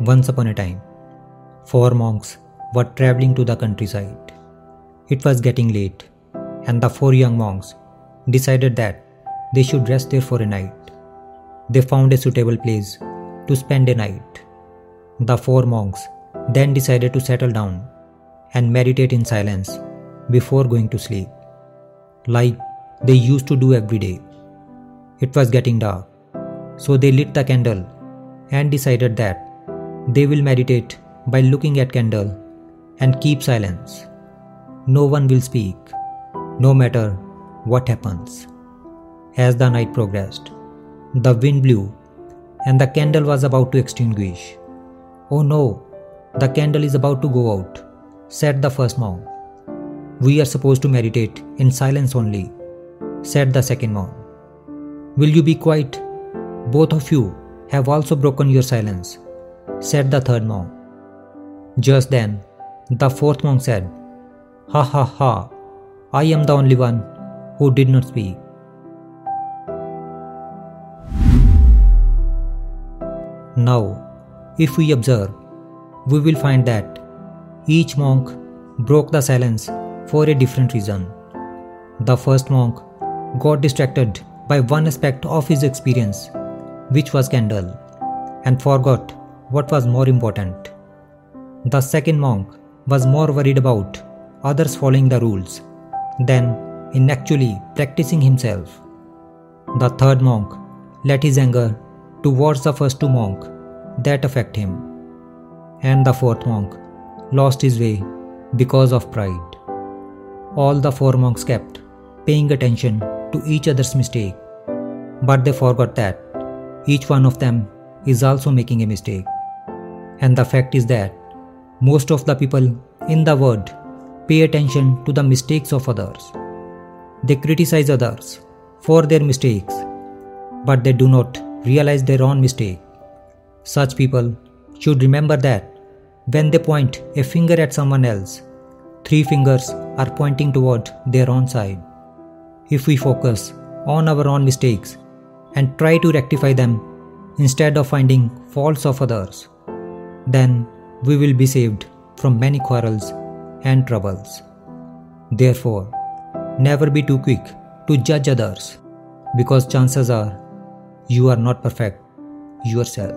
Once upon a time, four monks were traveling to the countryside. It was getting late, and the four young monks decided that they should rest there for a night. They found a suitable place to spend a night. The four monks then decided to settle down and meditate in silence before going to sleep, like they used to do every day. It was getting dark, so they lit the candle and decided that they will meditate by looking at candle and keep silence. No one will speak, no matter what happens. As the night progressed, the wind blew and the candle was about to extinguish. Oh no, the candle is about to go out, said the first monk. We are supposed to meditate in silence only, said the second monk. Will you be quiet? Both of you have also broken your silence, said the third monk. Just then, the fourth monk said, Ha ha ha, I am the only one who did not speak. Now, if we observe, we will find that each monk broke the silence for a different reason. The first monk got distracted by one aspect of his experience, which was candle, and forgot what was more important. The second monk was more worried about others following the rules than in actually practicing himself. The third monk let his anger towards the first two monks that affect him, and the fourth monk lost his way because of pride. All the four monks kept paying attention to each other's mistake, but they forgot that each one of them is also making a mistake. And the fact is that most of the people in the world pay attention to the mistakes of others. They criticize others for their mistakes, but they do not realize their own mistake. Such people should remember that when they point a finger at someone else, three fingers are pointing toward their own side. If we focus on our own mistakes and try to rectify them instead of finding faults of others, then we will be saved from many quarrels and troubles. Therefore, never be too quick to judge others because chances are you are not perfect yourself.